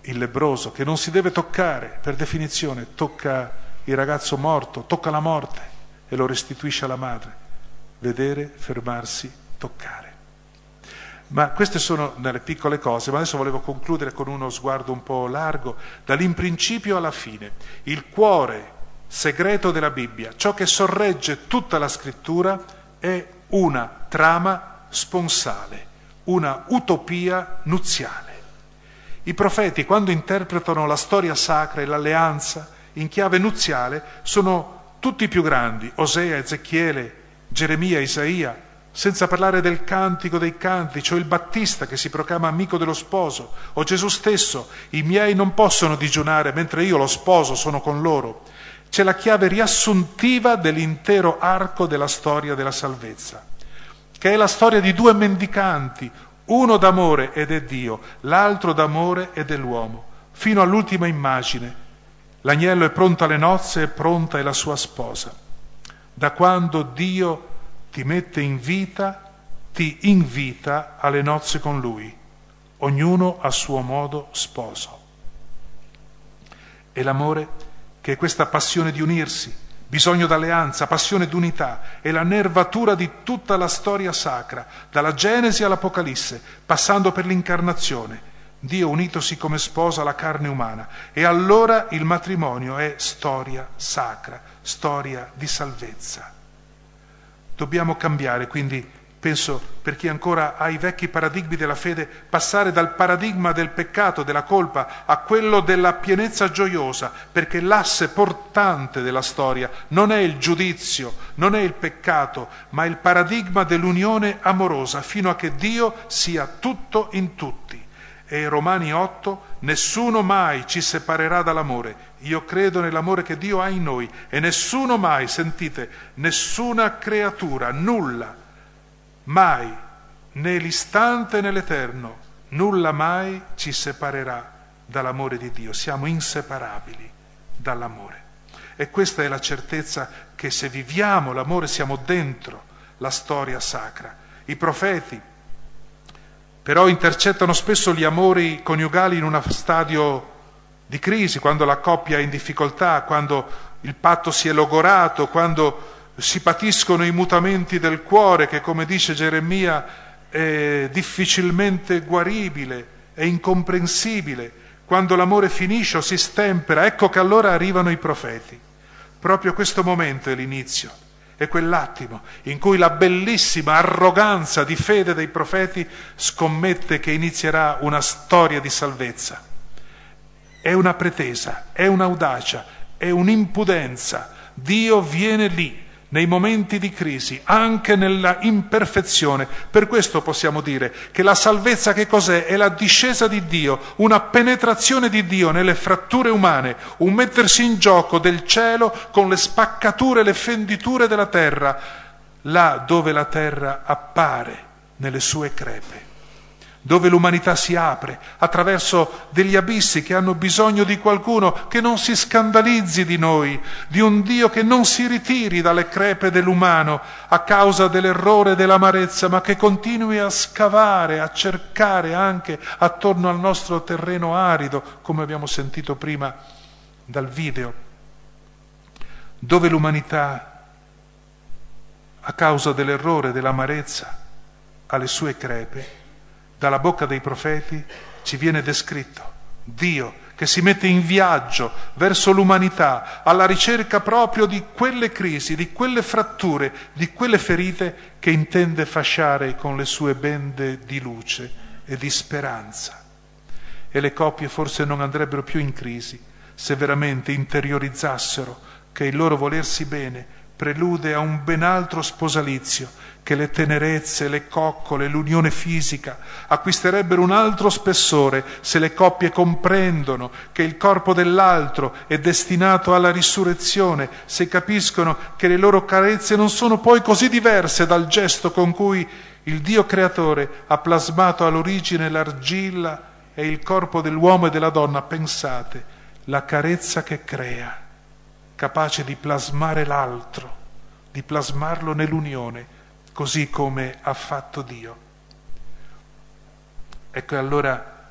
il lebroso che non si deve toccare per definizione, tocca il ragazzo morto, tocca la morte e lo restituisce alla madre. Vedere, fermarsi, toccare. Ma queste sono delle piccole cose, ma adesso volevo concludere con uno sguardo un po' largo, dall'imprincipio alla fine. Il cuore segreto della Bibbia, ciò che sorregge tutta la scrittura è una trama sponsale, una utopia nuziale. I profeti, quando interpretano la storia sacra e l'alleanza in chiave nuziale, sono tutti più grandi, Osea, Ezechiele, Geremia, Isaia, senza parlare del cantico dei canti, cioè il Battista che si proclama amico dello sposo, o Gesù stesso, i miei non possono digiunare mentre io lo sposo sono con loro. C'è la chiave riassuntiva dell'intero arco della storia della salvezza, che è la storia di due mendicanti, uno d'amore ed è Dio, l'altro d'amore ed è l'uomo, fino all'ultima immagine. L'agnello è pronto alle nozze e pronta è la sua sposa. Da quando Dio ti mette in vita, ti invita alle nozze con Lui, ognuno a suo modo sposo. E l'amore, che è questa passione di unirsi, bisogno d'alleanza, passione d'unità, è la nervatura di tutta la storia sacra, dalla Genesi all'Apocalisse, passando per l'incarnazione. Dio unitosi come sposa alla carne umana. E allora il matrimonio è storia sacra, storia di salvezza. Dobbiamo cambiare, quindi penso per chi ancora ha i vecchi paradigmi della fede, passare dal paradigma del peccato, della colpa, a quello della pienezza gioiosa, perché l'asse portante della storia non è il giudizio, non è il peccato, ma il paradigma dell'unione amorosa, fino a che Dio sia tutto in tutti. E Romani 8, nessuno mai ci separerà dall'amore. Io credo nell'amore che Dio ha in noi e nessuno mai, sentite, nessuna creatura, nulla, mai, né l'istante né l'eterno, nulla mai ci separerà dall'amore di Dio. Siamo inseparabili dall'amore. E questa è la certezza che se viviamo l'amore siamo dentro la storia sacra. I profeti però intercettano spesso gli amori coniugali in uno stadio di crisi, quando la coppia è in difficoltà, quando il patto si è logorato, quando si patiscono i mutamenti del cuore che, come dice Geremia, è difficilmente guaribile, è incomprensibile. Quando l'amore finisce o si stempera, ecco che allora arrivano i profeti. Proprio questo momento è l'inizio, è quell'attimo in cui la bellissima arroganza di fede dei profeti scommette che inizierà una storia di salvezza. È una pretesa, è un'audacia, è un'impudenza. Dio viene lì nei momenti di crisi, anche nella imperfezione. Per questo possiamo dire che la salvezza che cos'è? È la discesa di Dio, una penetrazione di Dio nelle fratture umane, un mettersi in gioco del cielo con le spaccature e le fenditure della terra, là dove la terra appare nelle sue crepe dove l'umanità si apre attraverso degli abissi che hanno bisogno di qualcuno che non si scandalizzi di noi, di un Dio che non si ritiri dalle crepe dell'umano a causa dell'errore e dell'amarezza, ma che continui a scavare, a cercare anche attorno al nostro terreno arido, come abbiamo sentito prima dal video, dove l'umanità a causa dell'errore, dell'amarezza, alle sue crepe, dalla bocca dei profeti ci viene descritto Dio che si mette in viaggio verso l'umanità alla ricerca proprio di quelle crisi, di quelle fratture, di quelle ferite che intende fasciare con le sue bende di luce e di speranza. E le coppie forse non andrebbero più in crisi se veramente interiorizzassero che il loro volersi bene prelude a un ben altro sposalizio, che le tenerezze, le coccole, l'unione fisica acquisterebbero un altro spessore se le coppie comprendono che il corpo dell'altro è destinato alla risurrezione, se capiscono che le loro carezze non sono poi così diverse dal gesto con cui il Dio creatore ha plasmato all'origine l'argilla e il corpo dell'uomo e della donna, pensate, la carezza che crea capace di plasmare l'altro, di plasmarlo nell'unione, così come ha fatto Dio. Ecco allora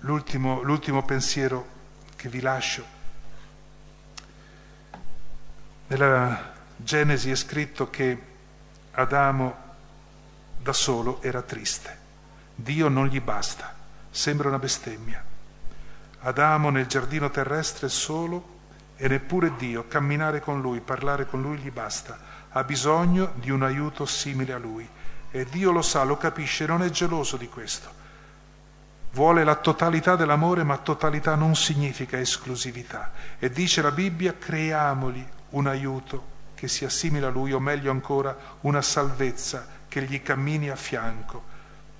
l'ultimo, l'ultimo pensiero che vi lascio. Nella Genesi è scritto che Adamo da solo era triste. Dio non gli basta, sembra una bestemmia. Adamo nel giardino terrestre solo e neppure Dio, camminare con lui, parlare con lui gli basta, ha bisogno di un aiuto simile a lui e Dio lo sa, lo capisce, non è geloso di questo. Vuole la totalità dell'amore, ma totalità non significa esclusività. E dice la Bibbia, creiamoli un aiuto che sia simile a lui, o meglio ancora, una salvezza che gli cammini a fianco.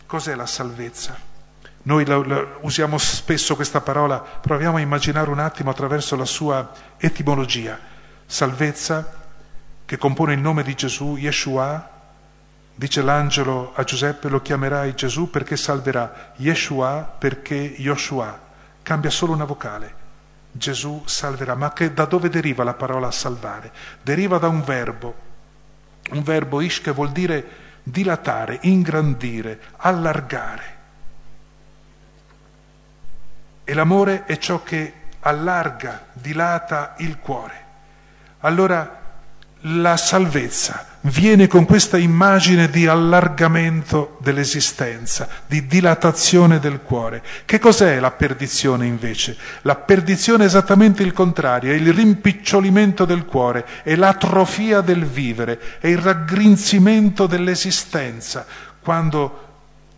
Cos'è la salvezza? Noi la, la, usiamo spesso questa parola, proviamo a immaginare un attimo attraverso la sua etimologia. Salvezza, che compone il nome di Gesù, Yeshua, dice l'angelo a Giuseppe, lo chiamerai Gesù perché salverà, Yeshua perché Yoshua, cambia solo una vocale. Gesù salverà, ma che, da dove deriva la parola salvare? Deriva da un verbo, un verbo ish che vuol dire dilatare, ingrandire, allargare. E l'amore è ciò che allarga, dilata il cuore. Allora la salvezza viene con questa immagine di allargamento dell'esistenza, di dilatazione del cuore. Che cos'è la perdizione invece? La perdizione è esattamente il contrario, è il rimpicciolimento del cuore, è l'atrofia del vivere, è il raggrinzimento dell'esistenza, quando,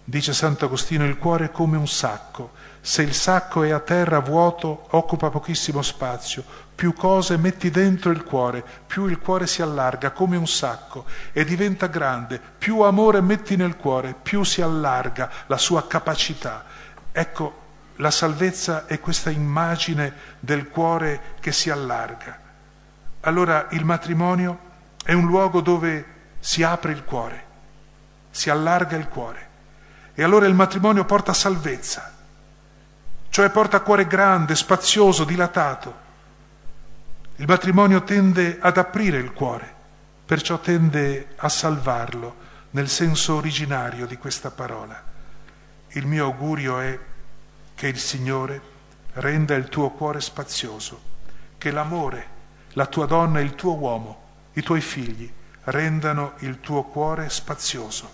dice Sant'Agostino, il cuore è come un sacco se il sacco è a terra vuoto, occupa pochissimo spazio, più cose metti dentro il cuore, più il cuore si allarga come un sacco e diventa grande, più amore metti nel cuore, più si allarga la sua capacità. Ecco, la salvezza è questa immagine del cuore che si allarga. Allora il matrimonio è un luogo dove si apre il cuore, si allarga il cuore. E allora il matrimonio porta salvezza cioè porta cuore grande, spazioso, dilatato. Il matrimonio tende ad aprire il cuore, perciò tende a salvarlo nel senso originario di questa parola. Il mio augurio è che il Signore renda il tuo cuore spazioso, che l'amore, la tua donna il tuo uomo, i tuoi figli, rendano il tuo cuore spazioso,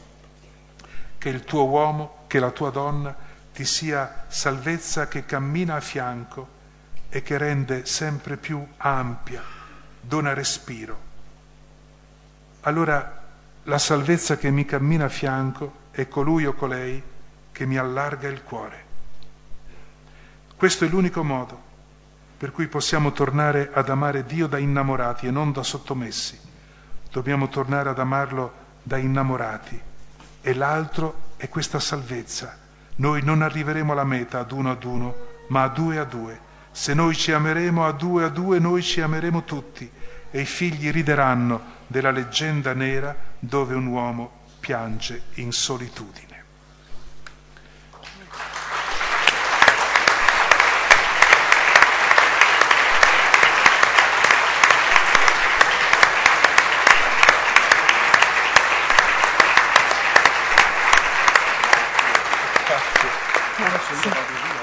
che il tuo uomo, che la tua donna ti sia salvezza che cammina a fianco e che rende sempre più ampia, dona respiro. Allora la salvezza che mi cammina a fianco è colui o colei che mi allarga il cuore. Questo è l'unico modo per cui possiamo tornare ad amare Dio da innamorati e non da sottomessi. Dobbiamo tornare ad amarlo da innamorati. E l'altro è questa salvezza noi non arriveremo alla meta ad uno ad uno, ma a due a due. Se noi ci ameremo a due a due, noi ci ameremo tutti e i figli rideranno della leggenda nera dove un uomo piange in solitudine. 是